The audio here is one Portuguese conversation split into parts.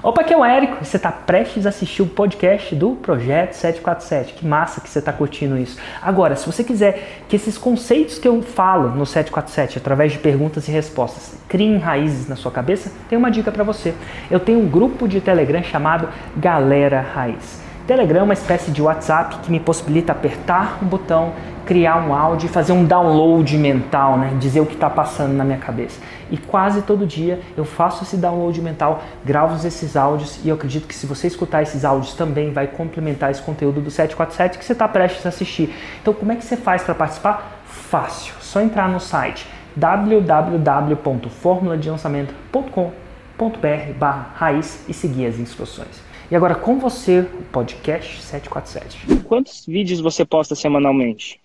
Opa, aqui é o Érico e você está prestes a assistir o podcast do Projeto 747. Que massa que você está curtindo isso. Agora, se você quiser que esses conceitos que eu falo no 747, através de perguntas e respostas, criem raízes na sua cabeça, tem uma dica para você. Eu tenho um grupo de Telegram chamado Galera Raiz. Telegram é uma espécie de WhatsApp que me possibilita apertar um botão, criar um áudio e fazer um download mental, né? dizer o que está passando na minha cabeça. E quase todo dia eu faço esse download mental, gravo esses áudios e eu acredito que se você escutar esses áudios também vai complementar esse conteúdo do 747 que você está prestes a assistir. Então, como é que você faz para participar? Fácil, só entrar no site www.formuladelançamento.com.br raiz e seguir as instruções. E agora com você, o podcast 747. Quantos vídeos você posta semanalmente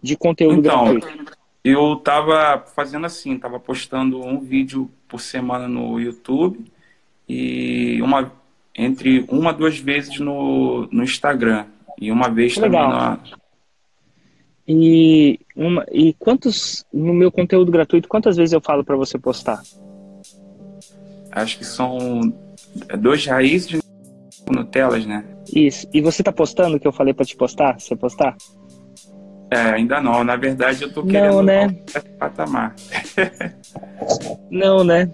de conteúdo então, gratuito? Eu tava fazendo assim, tava postando um vídeo por semana no YouTube e uma entre uma duas vezes no, no Instagram e uma vez também na e, uma, e quantos, no meu conteúdo gratuito, quantas vezes eu falo para você postar? Acho que são dois raízes Nutelas, né? Isso. E você tá postando o que eu falei para te postar? Você postar? É, ainda não. Na verdade, eu tô querendo não, né? patamar. não, né?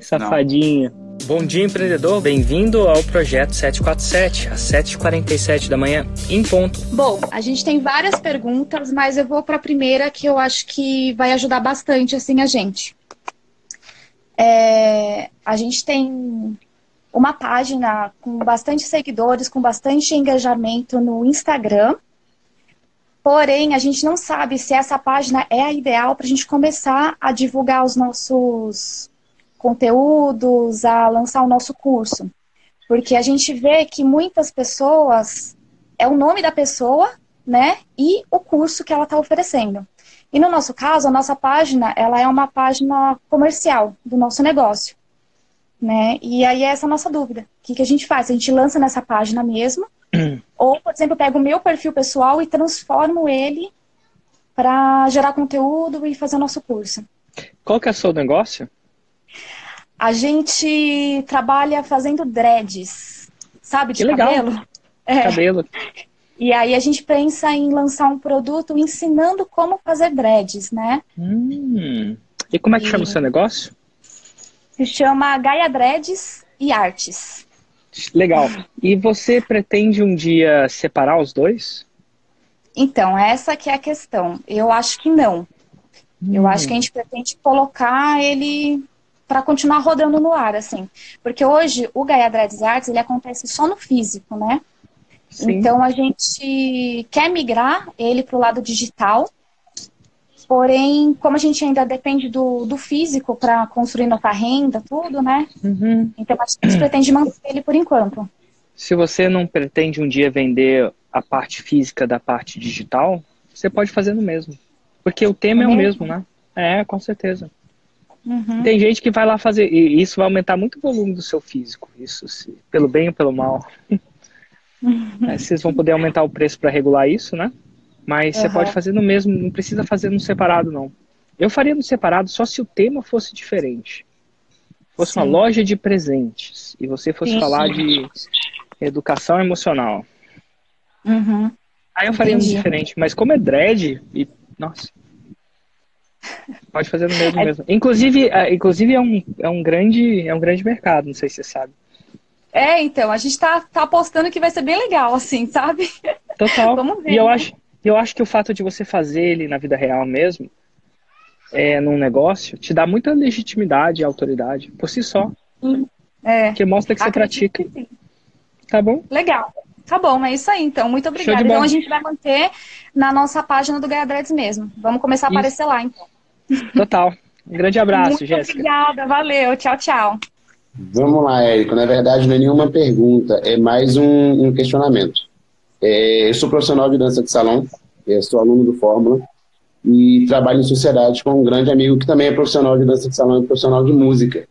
Safadinha. Não. Bom dia, empreendedor. Bem-vindo ao projeto 747, às 7h47 da manhã, em ponto. Bom, a gente tem várias perguntas, mas eu vou para a primeira que eu acho que vai ajudar bastante assim a gente. É, a gente tem uma página com bastante seguidores, com bastante engajamento no Instagram. Porém, a gente não sabe se essa página é a ideal para a gente começar a divulgar os nossos conteúdos, a lançar o nosso curso. Porque a gente vê que muitas pessoas é o nome da pessoa, né, e o curso que ela está oferecendo. E no nosso caso, a nossa página, ela é uma página comercial do nosso negócio né? E aí é essa a nossa dúvida. O que, que a gente faz? A gente lança nessa página mesmo, ou, por exemplo, pego o meu perfil pessoal e transformo ele para gerar conteúdo e fazer o nosso curso. Qual que é o seu negócio? A gente trabalha fazendo dreads, sabe, de que legal. cabelo. É. Cabelo. E aí a gente pensa em lançar um produto ensinando como fazer dreads, né? Hum. E como é que e... chama o seu negócio? Se chama Gaia Dreads e Artes. Legal. E você pretende um dia separar os dois? Então, essa que é a questão. Eu acho que não. Hum. Eu acho que a gente pretende colocar ele para continuar rodando no ar, assim. Porque hoje o Gaia Dreads Arts ele acontece só no físico, né? Sim. Então a gente quer migrar ele para o lado digital Porém, como a gente ainda depende do, do físico para construir nossa renda, tudo, né? Uhum. Então a gente pretende manter ele por enquanto. Se você não pretende um dia vender a parte física da parte digital, você pode fazer no mesmo. Porque o tema é, é o mesmo, né? É, com certeza. Uhum. Tem gente que vai lá fazer, e isso vai aumentar muito o volume do seu físico, isso, se, pelo bem ou pelo mal. Uhum. É, vocês vão poder aumentar o preço para regular isso, né? Mas uhum. você pode fazer no mesmo, não precisa fazer no separado, não. Eu faria no separado só se o tema fosse diferente. Fosse Sim. uma loja de presentes e você fosse Sim. falar de educação emocional. Uhum. Aí eu faria Entendi. um diferente, mas como é dread, e, nossa. Pode fazer no mesmo é... mesmo. Inclusive, é, inclusive é, um, é, um grande, é um grande mercado, não sei se você sabe. É, então, a gente tá, tá apostando que vai ser bem legal, assim, sabe? Total. Vamos ver. E eu né? acho, e eu acho que o fato de você fazer ele na vida real mesmo, é, num negócio, te dá muita legitimidade e autoridade por si só. É. Que mostra que você pratica. Que tá bom? Legal. Tá bom, é isso aí então. Muito obrigada. Então a gente vai manter na nossa página do Gaia Dreads mesmo. Vamos começar a isso. aparecer lá então. Total. Um grande abraço, Jéssica. Obrigada, valeu. Tchau, tchau. Vamos lá, Érico. Na verdade, não é nenhuma pergunta, é mais um, um questionamento. É, eu sou profissional de dança de salão, é, sou aluno do Fórmula e trabalho em sociedade com um grande amigo que também é profissional de dança de salão e profissional de música.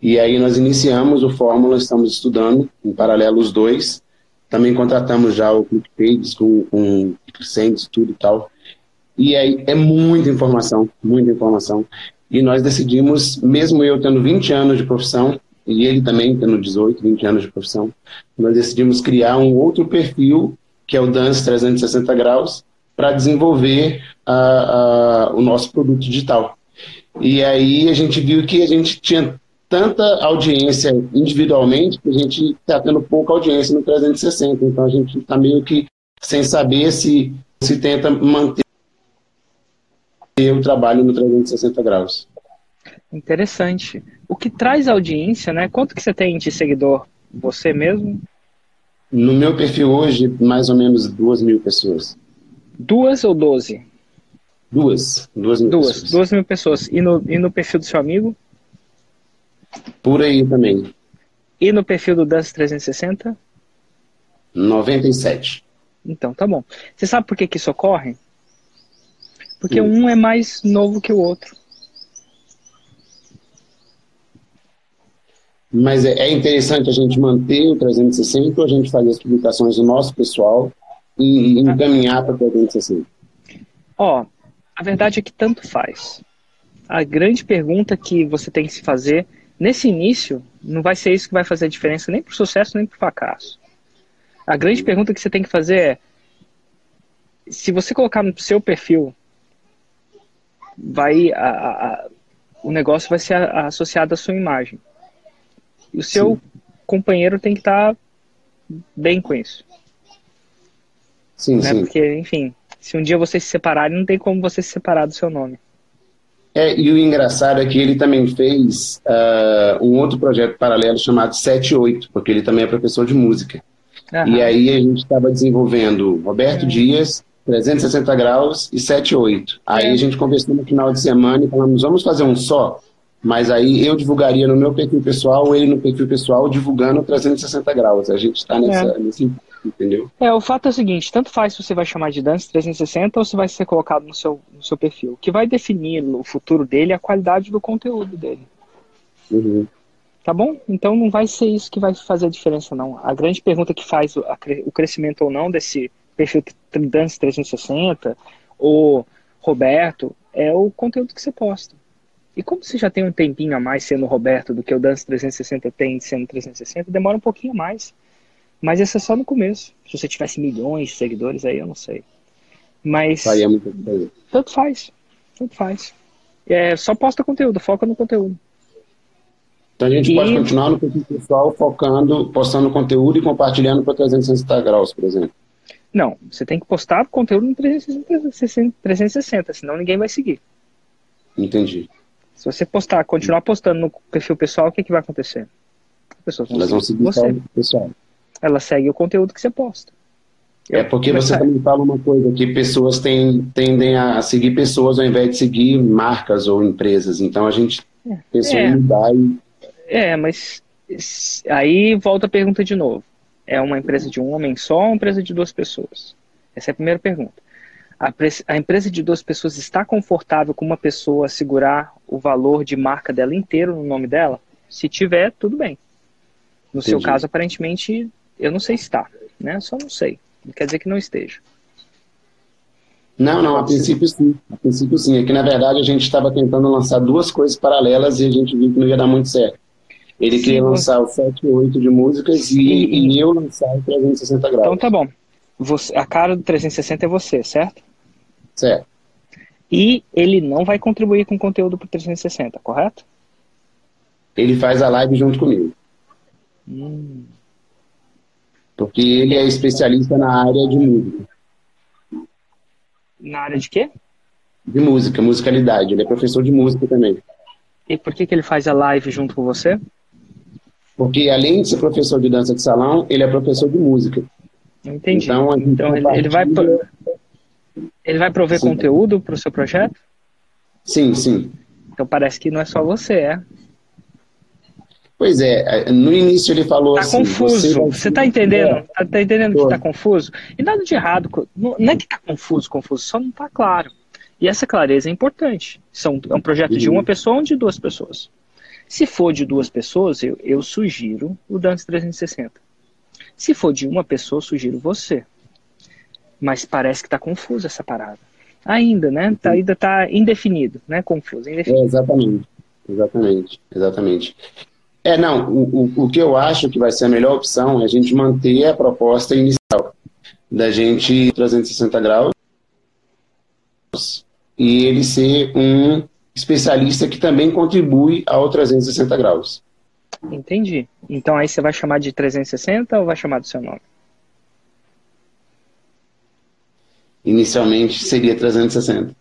E aí nós iniciamos o Fórmula, estamos estudando em paralelo os dois. Também contratamos já o ClickPages com, com Crescentes, tudo e tal. E aí é muita informação, muita informação. E nós decidimos, mesmo eu tendo 20 anos de profissão, e ele também tendo 18, 20 anos de profissão, nós decidimos criar um outro perfil, que é o Dance 360 Graus, para desenvolver uh, uh, o nosso produto digital. E aí a gente viu que a gente tinha tanta audiência individualmente que a gente está tendo pouca audiência no 360. Então a gente está meio que sem saber se se tenta manter o trabalho no 360 graus. Interessante. O que traz audiência, né? Quanto que você tem de seguidor? Você mesmo? No meu perfil hoje, mais ou menos duas mil pessoas. Duas ou doze? Duas. Duas mil duas, pessoas. Duas mil pessoas. E no, e no perfil do seu amigo? Por aí também. E no perfil do Dance 360? 97. Então, tá bom. Você sabe por que, que isso ocorre? Porque Sim. um é mais novo que o outro. Mas é, é interessante a gente manter o 360 ou a gente fazer as publicações do nosso pessoal e, e encaminhar para o 360? Ó, a verdade é que tanto faz. A grande pergunta que você tem que se fazer nesse início não vai ser isso que vai fazer a diferença nem para o sucesso nem para o fracasso. A grande pergunta que você tem que fazer é: se você colocar no seu perfil, vai a, a, o negócio vai ser associado à sua imagem. E o seu Sim. companheiro tem que estar tá bem com isso. Sim, né? sim. Porque, enfim, se um dia vocês se separarem, não tem como você se separar do seu nome. É, e o engraçado é que ele também fez uh, um outro projeto paralelo chamado 78, porque ele também é professor de música. Aham. E aí a gente estava desenvolvendo Roberto Dias, 360 graus e 78. Aí é. a gente conversou no final de semana e falamos, vamos fazer um só? Mas aí eu divulgaria no meu perfil pessoal, ele no perfil pessoal, divulgando 360 graus. A gente está nessa, é. nesse entendeu? É, o fato é o seguinte, tanto faz se você vai chamar de Dance 360 ou se vai ser colocado no seu, no seu perfil. O que vai definir o futuro dele é a qualidade do conteúdo dele. Uhum. Tá bom? Então não vai ser isso que vai fazer a diferença, não. A grande pergunta que faz o, o crescimento ou não desse perfil Dance 360 ou Roberto é o conteúdo que você posta. E como você já tem um tempinho a mais sendo Roberto do que o Dance 360 tem sendo 360, demora um pouquinho mais. Mas esse é só no começo. Se você tivesse milhões de seguidores aí, eu não sei. Mas. Aí é muito. Tanto faz. Tanto faz. É, só posta conteúdo, foca no conteúdo. Então a gente e... pode continuar no perfil pessoal focando, postando conteúdo e compartilhando para 360 graus, por exemplo. Não, você tem que postar conteúdo no 360, 360, senão ninguém vai seguir. Entendi. Se você postar, continuar postando no perfil pessoal, o que, que vai acontecer? As pessoas vão Elas vão seguir você. o pessoal. Ela segue o conteúdo que você posta. É porque você também fala uma coisa, que pessoas têm, tendem a seguir pessoas ao invés de seguir marcas ou empresas. Então a gente é. pensou é. em mudar e... É, mas aí volta a pergunta de novo. É uma empresa de um homem só ou uma empresa de duas pessoas? Essa é a primeira pergunta. A, a, empresa de duas pessoas está confortável com uma pessoa segurar o valor de marca dela inteiro no nome dela? Se tiver, tudo bem. No Entendi. seu caso, aparentemente, eu não sei se está, né? Só não sei. Não quer dizer que não esteja. Não, não, a princípio sim. A princípio sim. É que na verdade a gente estava tentando lançar duas coisas paralelas e a gente viu que não ia dar muito certo. Ele sim, queria lançar o 7 e 8 de músicas e, e, e eu lançar o 360 graus. Então tá bom. Você, a cara do 360 é você, certo? Certo. E ele não vai contribuir com conteúdo para 360, correto? Ele faz a live junto comigo. Hum. Porque ele é especialista na área de música. Na área de quê? De música, musicalidade. Ele é professor de música também. E por que, que ele faz a live junto com você? Porque além de ser professor de dança de salão, ele é professor de música. Entendi. Então, então ele, ele, vai ele vai prover sim. conteúdo para o seu projeto? Sim, sim. Então parece que não é só você, é? Pois é, é, no início ele falou tá assim... Confuso. Você, está entendendo? É. Tá, tá, entendendo Tô. que está confuso? E nada de errado. Não, é que está confuso, confuso, só não está claro. E essa clareza é importante. São, é um projeto uhum. de uma pessoa ou de duas pessoas. Se for de duas pessoas, eu, eu sugiro o Dance 360. Se for de uma pessoa, eu sugiro você. Mas parece que está confuso essa parada. Ainda, né? Tá, ainda está indefinido, né? Confuso, indefinido. É, exatamente. Exatamente. Exatamente. É, não, o, o, o que eu acho que vai ser a melhor opção é a gente manter a proposta inicial da gente 360 graus e ele ser um especialista que também contribui ao 360 graus. Entendi. Então aí você vai chamar de 360 ou vai chamar do seu nome? Inicialmente seria 360.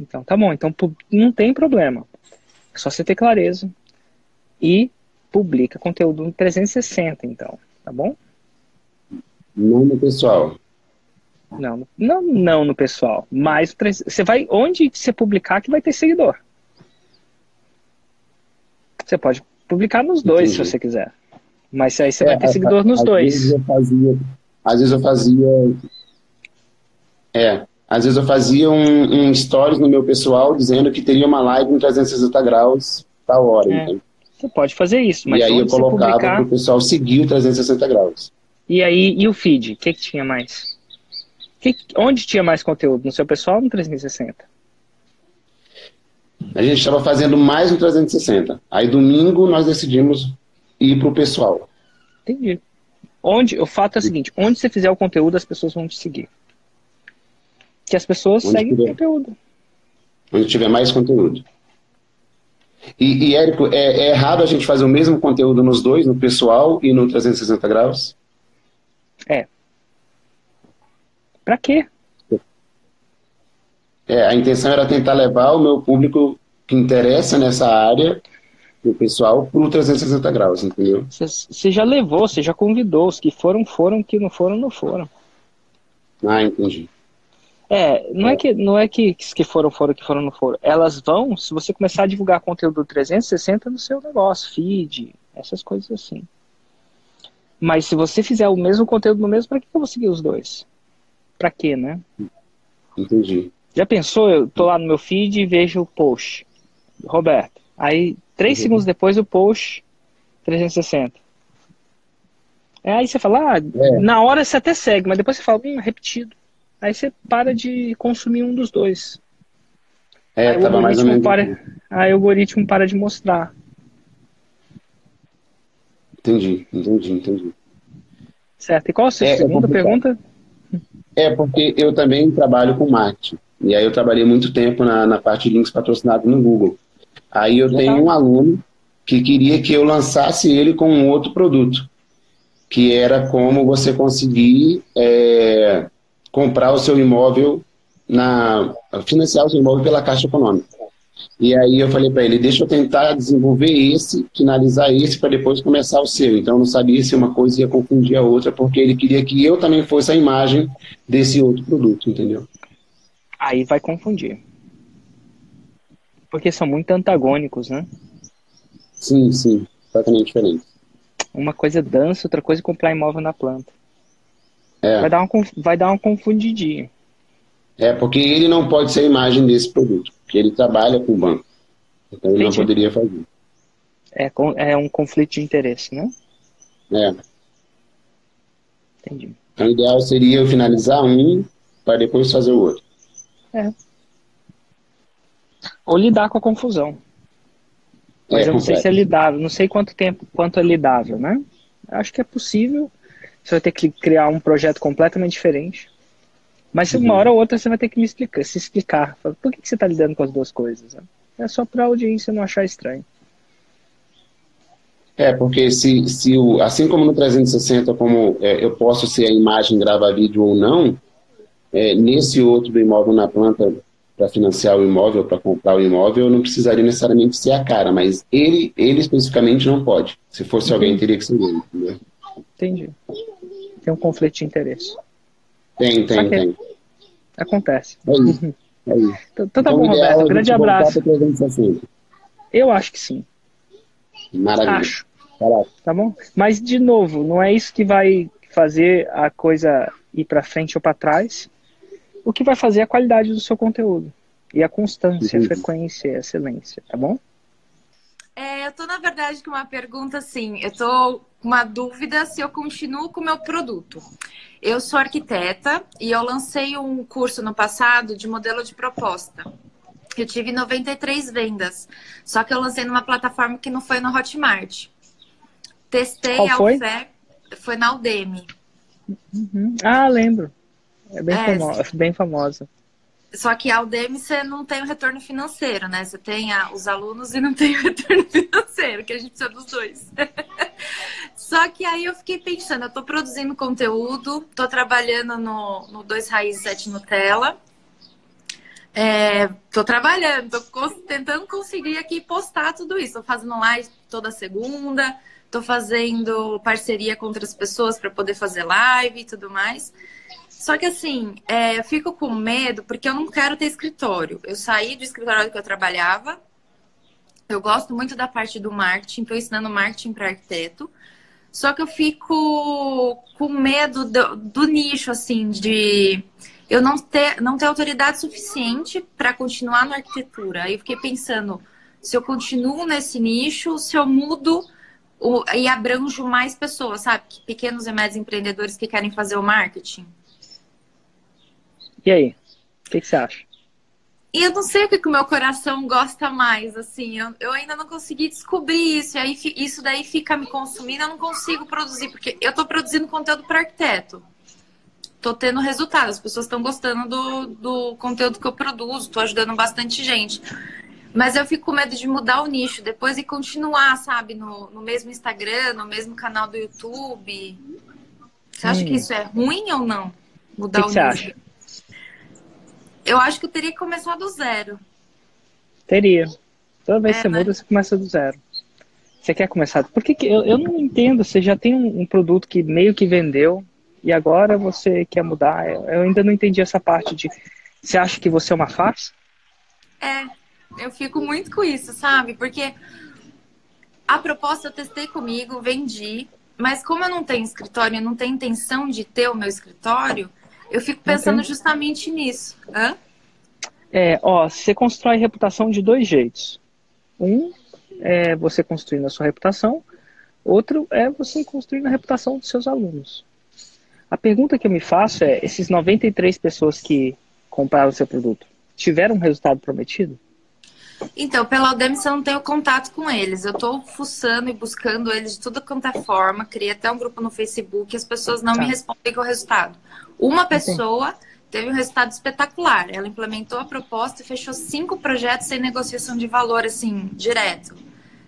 Então tá bom, então não tem problema. É só você ter clareza e publica conteúdo no 360, então, tá bom? Não no pessoal. Não, não, não no pessoal, mas você vai onde você publicar que vai ter seguidor. Você pode publicar nos dois Entendi. se você quiser. Mas aí você é, vai ter seguidor nos às dois. Vezes fazia, às vezes eu fazia. É. Às vezes eu fazia um, um stories no meu pessoal dizendo que teria uma live em 360 graus tal hora. É. Então. Você pode fazer isso. Mas e aí eu colocava publicar... para o pessoal seguir o 360 graus. E aí, e o feed? O que, que tinha mais? Que, onde tinha mais conteúdo? No seu pessoal ou no 360? A gente estava fazendo mais no 360. Aí domingo nós decidimos ir para o pessoal. Entendi. Onde, o fato é o seguinte, onde você fizer o conteúdo, as pessoas vão te seguir. Que as pessoas onde seguem o conteúdo. Onde tiver mais conteúdo. E, e Érico, é, é, errado a gente fazer o mesmo conteúdo nos dois, no pessoal e no 360 graus? É. Pra quê? É, a intenção era tentar levar o meu público que interessa nessa área, o pessoal, para o 360 graus, entendeu? Você já levou, você já convidou. Os que foram, foram. que não foram, não foram. Ah, entendi. É, não é, é que não é que que foram foram que foram não foram. Elas vão se você começar a divulgar conteúdo 360 no seu negócio, feed, essas coisas assim. Mas se você fizer o mesmo conteúdo no mesmo, para que eu vou seguir os dois? Para quê, né? Entendi. Já pensou? Eu tô lá no meu feed e vejo o post. Roberto. Aí, três uhum. segundos depois, o post 360. É, aí você fala, ah, é. na hora você até segue, mas depois você fala, hum, repetido. Aí você para de consumir um dos dois. É, aí tava mais ou menos. Para, aí o algoritmo para de mostrar. Entendi, entendi, entendi. Certo. E qual a sua é, segunda é pergunta? É porque eu também trabalho com marketing. E aí eu trabalhei muito tempo na, na parte de links patrocinados no Google. Aí eu tenho um aluno que queria que eu lançasse ele com um outro produto, que era como você conseguir é, comprar o seu imóvel na financiar o seu imóvel pela Caixa Econômica. E aí eu falei para ele, deixa eu tentar desenvolver esse, finalizar esse para depois começar o seu. Então eu não sabia se uma coisa ia confundir a outra, porque ele queria que eu também fosse a imagem desse outro produto, entendeu? Aí vai confundir. Porque são muito antagônicos, né? Sim, sim, completamente diferente. Uma coisa é dança, outra coisa é comprar imóvel na planta. É. Vai, dar uma, vai dar uma confundidinha. É, porque ele não pode ser a imagem desse produto, porque ele trabalha com o banco. Então ele Entendi. não poderia fazer. É, é um conflito de interesse, né? É. Entendi. Então o ideal seria eu finalizar um para depois fazer o outro. É. Ou lidar com a confusão. Mas é, eu não sei se é lidável, não sei quanto tempo, quanto é lidável, né? Acho que é possível você vai ter que criar um projeto completamente diferente. Mas uhum. uma hora ou outra você vai ter que me explicar, se explicar. Por que, que você está lidando com as duas coisas? Né? É só para a audiência não achar estranho. É, porque se, se o, assim como no 360, como é, eu posso ser a imagem, gravar vídeo ou não, é, nesse outro do imóvel na planta para financiar o imóvel, para comprar o imóvel, eu não precisaria necessariamente ser a cara, mas ele, ele especificamente não pode. Se fosse uhum. alguém, teria que ser ele. Entendeu? Entendi tem um conflito de interesse. Tem, tem, tem. Acontece. É isso. É isso. Então, então tá então, bom, Roberto. Um grande abraço. Eu acho que sim. Maravilha. Acho. Caraca. Tá bom? Mas, de novo, não é isso que vai fazer a coisa ir para frente ou para trás. O que vai fazer é a qualidade do seu conteúdo. E a constância, uhum. a frequência, a excelência, tá bom? É, eu tô, na verdade, com uma pergunta assim. Eu tô com uma dúvida se eu continuo com o meu produto. Eu sou arquiteta e eu lancei um curso no passado de modelo de proposta. Eu tive 93 vendas, só que eu lancei numa plataforma que não foi no Hotmart. testei Qual a foi? oferta. Foi na Udemy. Uhum. Ah, lembro. É bem, É, famosa, bem famosa. Só que a Udemy você não tem o retorno financeiro, né? Você tem a- os alunos e não tem o retorno financeiro, que a gente precisa dos dois. Só que aí eu fiquei pensando, eu tô produzindo conteúdo, tô trabalhando no, no Dois Raízes Sete Nutella. É, tô trabalhando, tô cons- tentando conseguir aqui postar tudo isso. Tô fazendo live toda segunda, tô fazendo parceria com outras pessoas para poder fazer live e tudo mais. Só que assim, é, eu fico com medo porque eu não quero ter escritório. Eu saí do escritório que eu trabalhava. Eu gosto muito da parte do marketing, estou ensinando marketing para arquiteto. Só que eu fico com medo do, do nicho, assim, de eu não ter, não ter autoridade suficiente para continuar na arquitetura. Aí eu fiquei pensando, se eu continuo nesse nicho, se eu mudo o- e abranjo mais pessoas, sabe? Pequenos e médios empreendedores que querem fazer o marketing. E aí? O que, que você acha? E eu não sei o que, que o meu coração gosta mais, assim, eu, eu ainda não consegui descobrir isso, e aí isso daí fica me consumindo, eu não consigo produzir, porque eu tô produzindo conteúdo para arquiteto. Tô tendo resultado, as pessoas estão gostando do, do conteúdo que eu produzo, tô ajudando bastante gente. Mas eu fico com medo de mudar o nicho depois e continuar, sabe, no, no mesmo Instagram, no mesmo canal do YouTube. Você acha Hum. que isso é ruim ou não? Mudar que, que o você nicho? acha? Eu acho que eu teria que começar do zero. Teria. Toda vez É, que você né? muda, você começa do zero. Você quer começar. Por que, que eu, eu não entendo? Você já tem um, um produto que meio que vendeu e agora você quer mudar. Eu, eu ainda não entendi essa parte de. Você acha que você é uma farsa? É, eu fico muito com isso, sabe? Porque a proposta eu testei comigo, vendi, mas como eu não tenho escritório, eu não tenho intenção de ter o meu escritório, eu fico pensando justamente nisso. Hã? É, ó, você constrói reputação de dois jeitos. Um é você construindo a sua reputação, outro é você construindo a reputação dos seus alunos. A pergunta que eu me faço é: esses 93 pessoas que compraram o seu produto tiveram um resultado prometido? Então, pela Udemy eu não tenho contato com eles. Eu tô fuçando e buscando eles de toda quanto é forma. Criei até um grupo no Facebook e as pessoas não Tá. me respondem com o resultado. Uma pessoa teve um resultado espetacular. Ela implementou a proposta e fechou cinco projetos sem negociação de valor, assim, direto.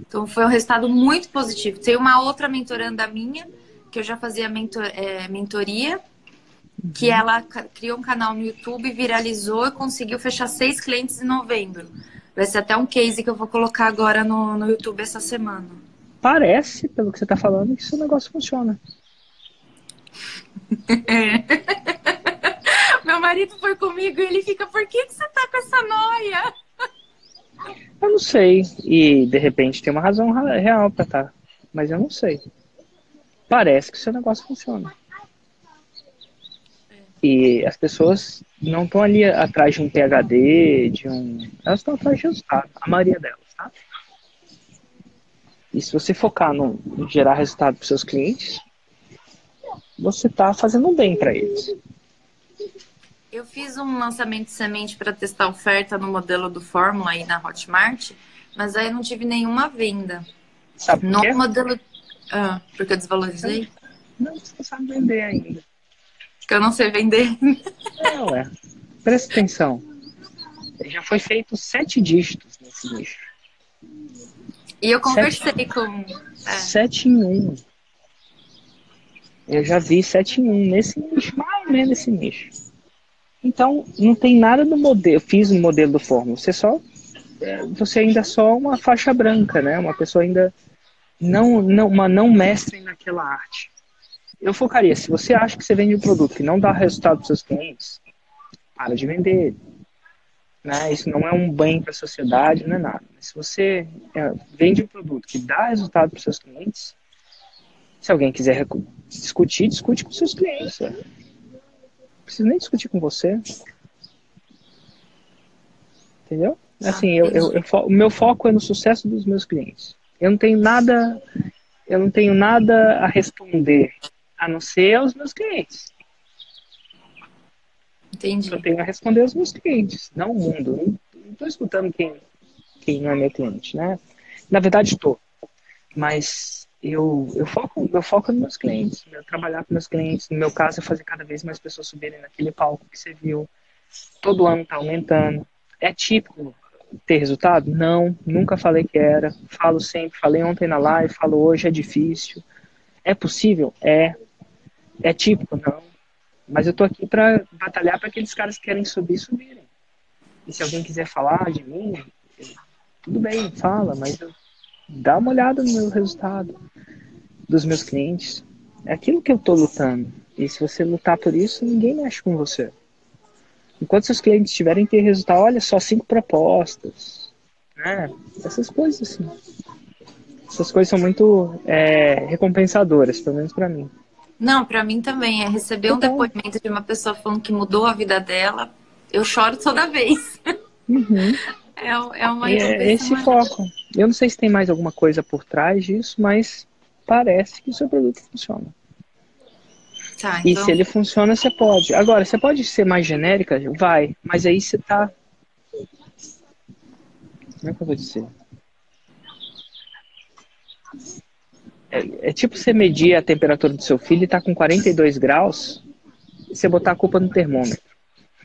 Então, foi um resultado muito positivo. Tem uma outra mentoranda minha, que eu já fazia mentor, é, mentoria, que ela criou um canal no YouTube, viralizou e conseguiu fechar seis clientes em novembro. Vai ser até um case que eu vou colocar agora no, no YouTube essa semana. Parece, pelo que você está falando, que seu negócio funciona. Marido foi comigo e ele fica, por que, que você tá com essa noia? Eu não sei. E de repente tem uma razão ra- real para estar. Mas eu não sei. Parece que seu negócio funciona. E as pessoas não estão ali atrás de um PHD, de um. Elas estão atrás de resultado. A maioria delas, tá? E se você focar no, gerar resultado para seus clientes, você está fazendo um bem para eles. Eu fiz um lançamento de semente para testar oferta no modelo do Fórmula aí na Hotmart, mas aí não tive nenhuma venda. Sabe por No quê? modelo. Ah, porque eu desvalorizei? Não, você não sabe vender ainda. Porque eu não sei vender. Não, é. Presta atenção. Já foi feito sete dígitos nesse nicho. E eu conversei com. É. Sete em um. Eu já vi sete em um nesse nicho, mais ou menos nesse nicho. Então, não tem nada do modelo. Eu fiz um modelo do Fórmula. Você só. é, Você ainda é só uma faixa branca, né? Uma pessoa ainda não, não, uma não mestre naquela arte. Eu focaria, se você acha que você vende um produto que não dá resultado para seus clientes, para de vender. Né? Isso não é um bem para a sociedade, não é nada. Mas se você é, vende um produto que dá resultado para seus clientes, se alguém quiser discutir, discute com seus clientes. né? Não precisa nem discutir com você. Entendeu? Assim, eu, eu- eu o meu foco é no sucesso dos meus clientes. Eu não tenho nada, eu não tenho nada a responder a não ser aos meus clientes. Entendi. Eu tenho a responder aos meus clientes, não o mundo. Não estou escutando quem, quem não é meu cliente, né? Na verdade, estou. Mas eu, eu, foco, eu foco nos meus clientes, eu trabalhar com meus clientes. No meu caso, é fazer cada vez mais pessoas subirem naquele palco que você viu. Todo ano está aumentando. É típico ter resultado? Não, nunca falei que era. Falo sempre, falei ontem na live, falo hoje, é difícil. É possível? É. É típico? Não. Mas eu tô aqui para batalhar para aqueles caras que querem subir, subirem. E se alguém quiser falar de mim, tudo bem, fala, mas dá uma olhada no meu resultado dos meus clientes. É aquilo que eu estou lutando. E se você lutar por isso, ninguém mexe com você. Enquanto seus clientes tiverem que ter resultado, olha só cinco propostas, né? Essas coisas assim. Essas coisas são muito é, recompensadoras, pelo menos para mim. Não, para mim também é receber um depoimento de uma pessoa falando que mudou a vida dela. Eu choro toda vez. Uhum. É, é uma é esse foco. Eu não sei se tem mais alguma coisa por trás disso, mas parece que o seu produto funciona. Tá, então... E se ele funciona, você pode. Agora, você pode ser mais genérica? Vai, mas aí você tá. Como é que eu vou dizer? É, é tipo você medir a temperatura do seu filho e tá com 42 graus e você botar a culpa no termômetro.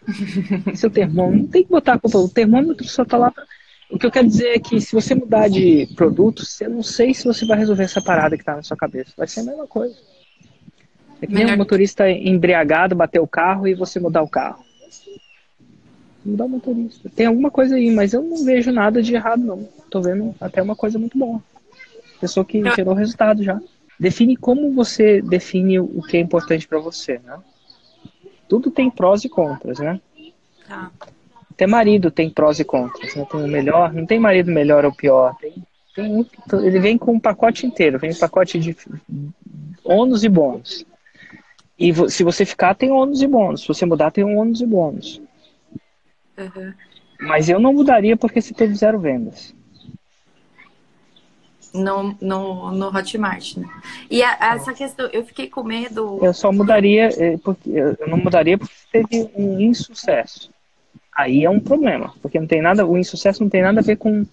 Seu termômetro, não tem que botar a culpa, o termômetro só tá lá pra... O que eu quero dizer é que se você mudar de produto, eu não sei se você vai resolver essa parada que tá na sua cabeça. Vai ser a mesma coisa. É que nem um motorista embriagado bater o carro e você mudar o carro. Mudar o motorista. Tem alguma coisa aí, mas eu não vejo nada de errado, não. Tô vendo até uma coisa muito boa. Pessoa que gerou resultado já. Define como você define o que é importante para você, né? Tudo tem prós e contras, né? Tá. Até marido tem prós e contras. Né? Tem o melhor, não tem marido melhor ou pior. Tem, tem ele vem com um pacote inteiro, vem um pacote de ônus e bônus. E se você ficar, tem ônus e bônus. Se você mudar, tem um ônus e bônus. Uhum. Mas eu não mudaria porque você teve zero vendas no, no, no Hotmart, né? E a, essa questão, eu fiquei com medo. Eu só mudaria, é, porque eu não mudaria porque teve um insucesso. Aí é um problema, porque não tem nada, o insucesso não tem nada a ver com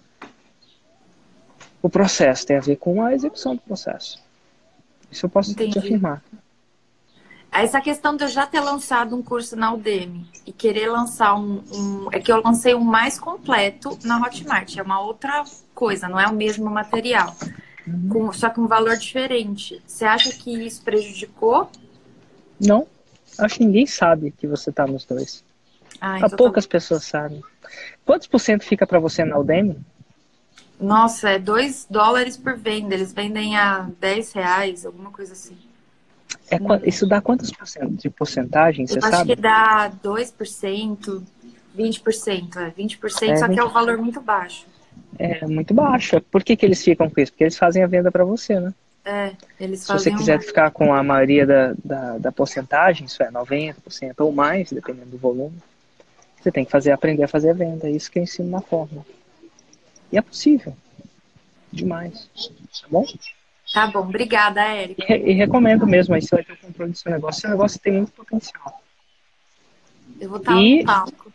o processo, tem a ver com a execução do processo. Isso eu posso Entendi. te afirmar. Essa questão de eu já ter lançado um curso na Udemy e querer lançar um, um, É que eu lancei um mais completo na Hotmart. É uma outra coisa, não é o mesmo material. Uhum. Com, só com um valor diferente. Você acha que isso prejudicou? Não. Acho que ninguém sabe que você está nos dois. Ah, então poucas tá... pessoas sabem. Quantos por cento fica para você na Udemy? Nossa, é 2 dólares por venda. Eles vendem a 10 reais, alguma coisa assim. É, isso dá quantos por cento de porcentagem, você Eu sabe? acho que dá 2%, 20%, é 20%, é, só 20... que é um valor muito baixo. É muito baixo. Por que, que eles ficam com isso? Porque eles fazem a venda para você, né? É, eles fazem. Se você quiser ficar com a maioria da, da, da, porcentagem, isso é 90% ou mais, dependendo do volume, você tem que fazer, aprender a fazer a venda. É isso que eu ensino na forma. E é possível. Demais. Tá bom? Tá bom, obrigada, Érica. E, e, recomendo mesmo, aí você vai ter o controle do seu negócio. Seu negócio tem muito potencial. Eu vou estar e, no palco.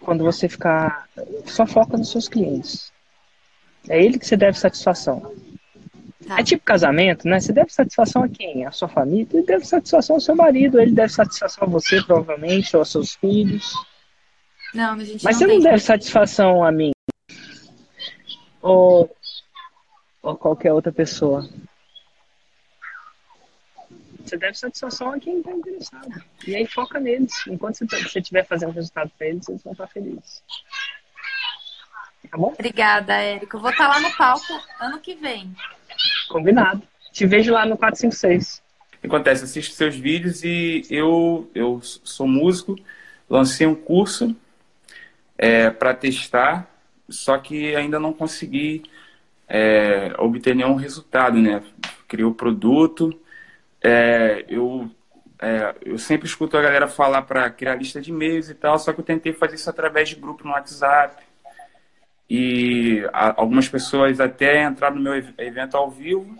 Quando você ficar. Só foca nos seus clientes. É ele que você deve satisfação. Tá. É tipo casamento, né? Você deve satisfação a quem? A sua família? Ele deve satisfação ao seu marido, ele deve satisfação a você, provavelmente, ou aos seus filhos. Não, a gente Mas não você não deve satisfação a mim. Ou ou qualquer outra pessoa. Você deve satisfação a quem está interessado. E aí foca neles. Enquanto você estiver fazendo resultado para eles, eles vão estar felizes. Tá bom? Obrigada, Érico. Eu vou estar lá no palco ano que vem. Combinado. Te vejo lá no 456. Acontece, assisto seus vídeos e eu, eu sou músico, lancei um curso é, para testar, só que ainda não consegui é, obter nenhum resultado, né? Criou produto. É, eu, é, eu sempre escuto a galera falar para criar lista de e-mails e tal, só que eu tentei fazer isso através de grupo no WhatsApp. E a, algumas pessoas até entraram no meu evento ao vivo,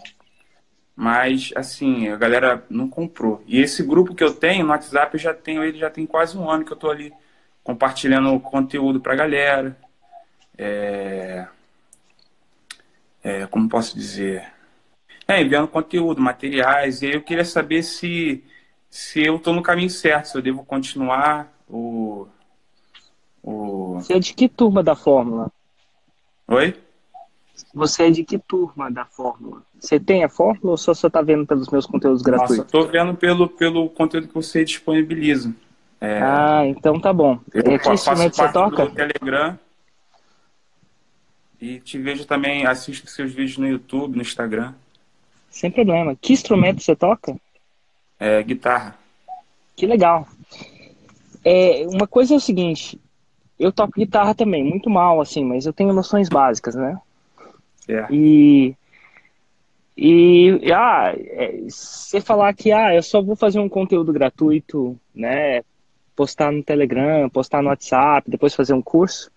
mas assim, a galera não comprou. E esse grupo que eu tenho no WhatsApp, eu já tenho ele já tem quase um ano que eu estou ali compartilhando conteúdo para a galera. É, é, como posso dizer? É, enviando conteúdo, materiais. E aí eu queria saber se, se eu estou no caminho certo, se eu devo continuar o, o. Você é de que turma da Fórmula? Oi? Você é de que turma da Fórmula? Você tem a Fórmula ou só você está vendo pelos meus conteúdos gratuitos? Nossa, estou vendo pelo, pelo conteúdo que você disponibiliza. É, ah, então tá bom. Eu é, que instrumento você toca? Do Telegram. E te vejo também, assisto seus vídeos no YouTube, no Instagram. Sem problema. Que instrumento você toca? É, guitarra. Que legal. É, uma coisa é o seguinte, eu toco guitarra também, muito mal, assim, mas eu tenho noções básicas, né? É. E e ah, é, você falar que ah, eu só vou fazer um conteúdo gratuito, né? postar no Telegram, postar no WhatsApp, depois fazer um curso.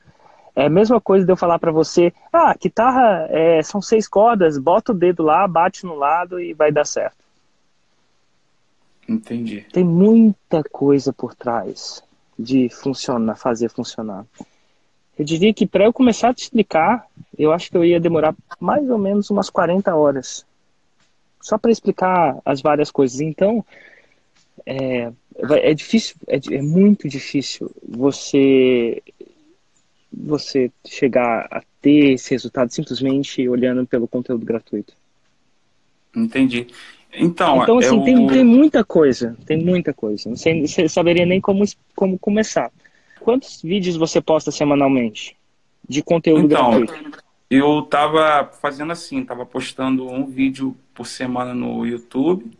É a mesma coisa de eu falar para você, ah, guitarra é, são seis cordas, bota o dedo lá, bate no lado e vai dar certo. Entendi. Tem muita coisa por trás de funcionar, fazer funcionar. Eu diria que para eu começar a te explicar, eu acho que eu ia demorar mais ou menos umas 40 horas. Só para explicar as várias coisas. Então, é, é difícil, é, é muito difícil você você chegar a ter esse resultado simplesmente olhando pelo conteúdo gratuito. Entendi. Então, então assim, eu... tem, tem muita coisa, tem muita coisa. Não sei, você saberia nem como, como começar. Quantos vídeos você posta semanalmente de conteúdo então, gratuito? Eu tava fazendo assim, tava postando um vídeo por semana no YouTube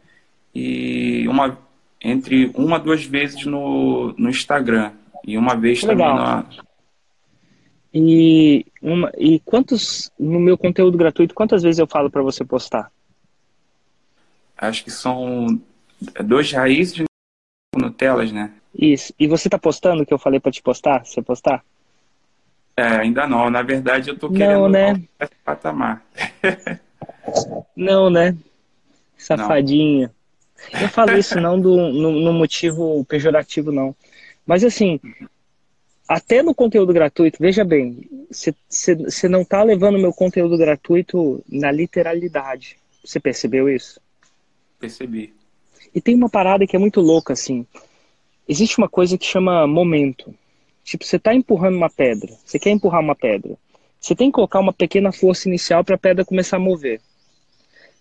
e uma entre uma duas vezes no, no Instagram e uma vez Legal. também na. E, uma, e quantos, no meu conteúdo gratuito, quantas vezes eu falo para você postar? Acho que são dois raízes de Nutelas, né? Isso. E você tá postando o que eu falei para te postar? Você postar? É, ainda não. Na verdade, eu tô querendo não, né? esse patamar. não, né? Safadinho. Não. Eu falo isso não do, no, no motivo pejorativo, não. Mas assim, até no conteúdo gratuito, veja bem, você não está levando meu conteúdo gratuito na literalidade. Você percebeu isso? Percebi. E tem uma parada que é muito louca, assim. Existe uma coisa que chama momento. Tipo, você está empurrando uma pedra. Você quer empurrar uma pedra. Você tem que colocar uma pequena força inicial para a pedra começar a mover.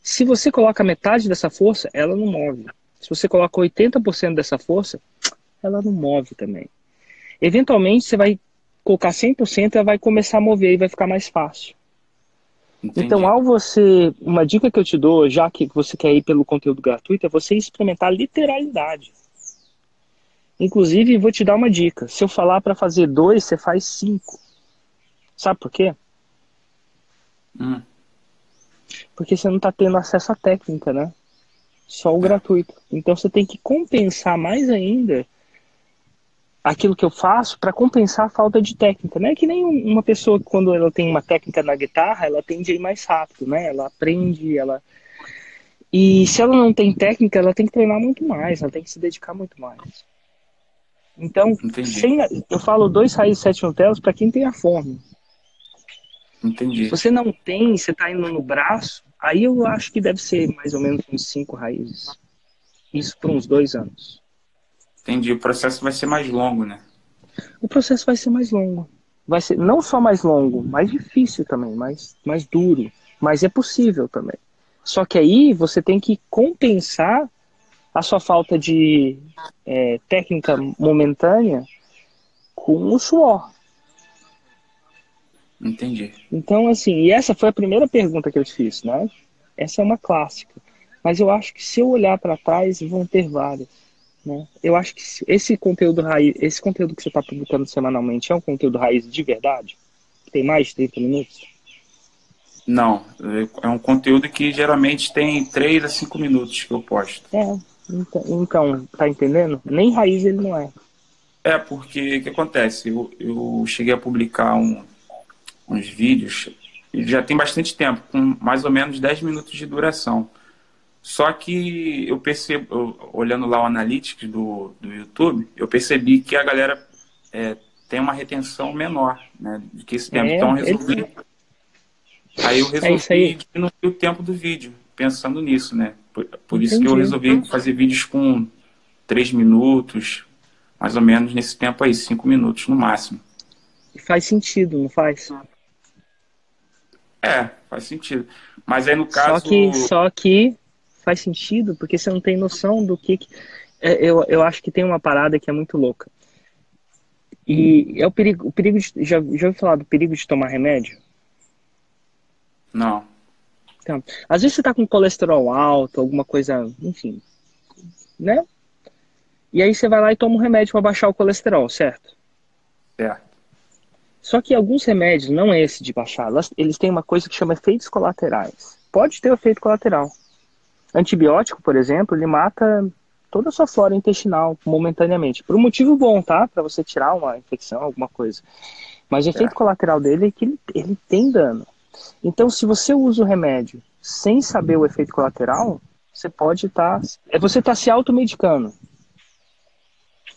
Se você coloca metade dessa força, ela não move. Se você coloca 80% dessa força, ela não move também. Eventualmente, você vai colocar 100% e vai começar a mover e vai ficar mais fácil. Entendi. Então, ao você. Uma dica que eu te dou, já que você quer ir pelo conteúdo gratuito, é você experimentar literalidade. Inclusive, vou te dar uma dica. Se eu falar para fazer dois, você faz cinco. Sabe por quê? Hum. Porque você não está tendo acesso à técnica, né? Só o gratuito. Então você tem que compensar mais ainda aquilo que eu faço para compensar a falta de técnica. Não é que nem uma pessoa que quando ela tem uma técnica na guitarra, ela tende a ir mais rápido, né? Ela aprende, ela... E se ela não tem técnica, ela tem que treinar muito mais, ela tem que se dedicar muito mais. Então, sem, eu falo dois raízes sete Nutellas para quem tem a fome. Entendi. Se você não tem, você está indo no braço, aí eu acho que deve ser mais ou menos uns cinco raízes. Isso por uns dois anos. Entendi. O processo vai ser mais longo, né? O processo vai ser mais longo. Vai ser não só mais longo, mais difícil também, mais, mais duro. Mas é possível também. Só que aí você tem que compensar a sua falta de é, técnica momentânea com o suor. Entendi. Então, assim, e essa foi a primeira pergunta que eu te fiz, né? Essa é uma clássica. Mas eu acho que se eu olhar para trás, vão ter várias. Né? Eu acho que esse conteúdo raiz, esse conteúdo que você está publicando semanalmente é um conteúdo raiz de verdade? Tem mais de 30 minutos? Não, é um conteúdo que geralmente tem 3 a 5 minutos que eu posto. É, então, então tá entendendo? Nem raiz ele não é. É, porque o que acontece? Eu, eu cheguei a publicar um, uns vídeos, já tem bastante tempo, com mais ou menos 10 minutos de duração. Só que eu percebo, olhando lá o Analytics do, do YouTube, eu percebi que a galera é, tem uma retenção menor né, do que esse tempo. É, então eu resolvi. Aí eu é resolvi é diminuir o tempo do vídeo. pensando nisso, né? Por, por isso que eu resolvi fazer vídeos com três minutos, mais ou menos nesse tempo aí, cinco minutos no máximo. E faz sentido, não faz? É, faz sentido. Mas aí no caso. Só que, só que faz sentido, porque você não tem noção do que. É, eu, eu acho que tem uma parada que é muito louca. E é o perigo. O perigo de, já, já ouviu falar do perigo de tomar remédio? Não. Então, às vezes você tá com colesterol alto, alguma coisa, enfim, né? E aí você vai lá e toma um remédio para baixar o colesterol, certo? Certo. Só que alguns remédios, não é esse de baixar, eles têm uma coisa que chama efeitos colaterais. Pode ter efeito colateral. Antibiótico, por exemplo, ele mata toda a sua flora intestinal momentaneamente. Por um motivo bom, tá? Para você tirar uma infecção, alguma coisa. Mas o efeito é. colateral dele é que ele, ele tem dano. Então, se você usa o remédio sem saber o efeito colateral, você pode estar. Tá, é você está se automedicando.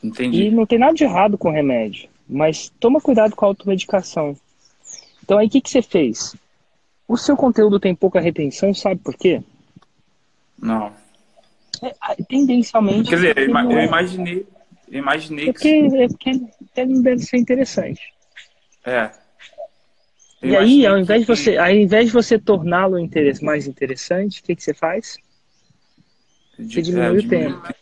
Entendi. E não tem nada de errado com o remédio. Mas toma cuidado com a automedicação. Então aí o que, que você fez? O seu conteúdo tem pouca retenção, sabe por quê? Não. É, tendencialmente. Quer dizer, eu, é. imaginei, eu imaginei é porque, que. É porque não deve ser interessante. É. Eu e aí, ao invés, que... de você, ao invés de você torná-lo mais interessante, o que, que você faz? Você diminui é, o tempo.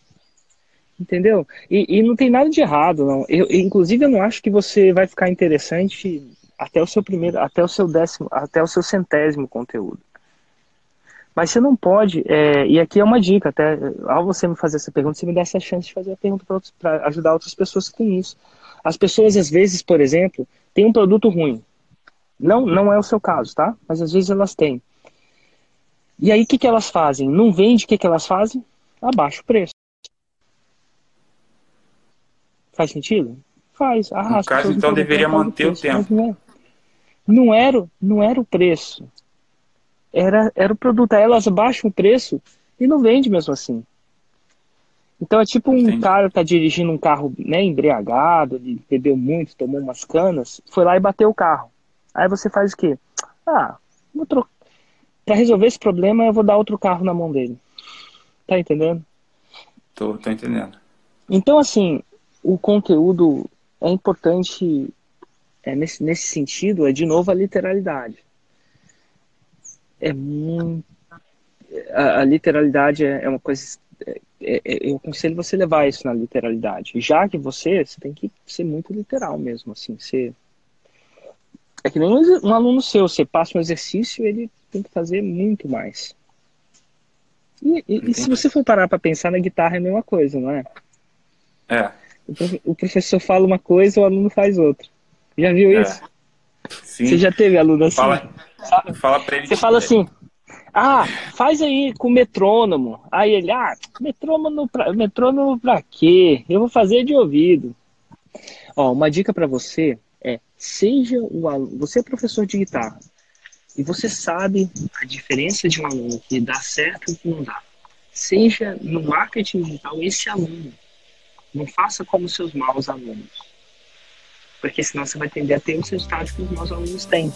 Entendeu? E, e, não tem nada de errado, não. Eu, inclusive, eu não acho que você vai ficar interessante até o seu primeiro, até o seu décimo, até o seu centésimo conteúdo. Mas você não pode, é, e aqui é uma dica, até ao você me fazer essa pergunta, você me dá essa chance de fazer a pergunta para ajudar outras pessoas com isso. As pessoas, às vezes, por exemplo, têm um produto ruim. Não, não é o seu caso, tá? Mas às vezes elas têm. E aí o que, que elas fazem? Não vende, o que, que elas fazem? Abaixa o preço. Faz sentido? Faz. Ah, no caso, então, deveria manter o, tempo. Não, é. não, era, não era o preço. Era, era o produto. Aí elas baixam o preço e não vende mesmo assim. Então é tipo um Entendi. cara que tá dirigindo um carro né, embriagado, ele bebeu muito, tomou umas canas, foi lá e bateu o carro. Aí você faz o quê? Ah, vou trocar. Pra resolver esse problema, eu vou dar outro carro na mão dele. Tá entendendo? Tô, tô entendendo. Então, assim, o conteúdo é importante é, nesse, nesse sentido, é de novo a literalidade. É muito. A, a literalidade é, é uma coisa. É, é, é, eu aconselho você levar isso na literalidade. Já que você, você tem que ser muito literal mesmo, assim, ser. É que nem um aluno seu, você passa um exercício, ele tem que fazer muito mais. E, e, e se você for parar para pensar na guitarra é a mesma coisa, não é? É o professor fala uma coisa, o aluno faz outra. Já viu é. isso? Sim. Você já teve aluno assim? Fala, fala pra ele. Você fala assim, ah, faz aí com metrônomo. Aí ele, ah, metrônomo pra, metrônomo pra quê? Eu vou fazer de ouvido. Ó, uma dica para você é, seja o aluno, você é professor de guitarra, e você sabe a diferença de um aluno que dá certo e que não dá. Seja no marketing digital esse aluno não faça como seus maus alunos. Porque senão você vai tender a ter os resultados que os maus alunos têm.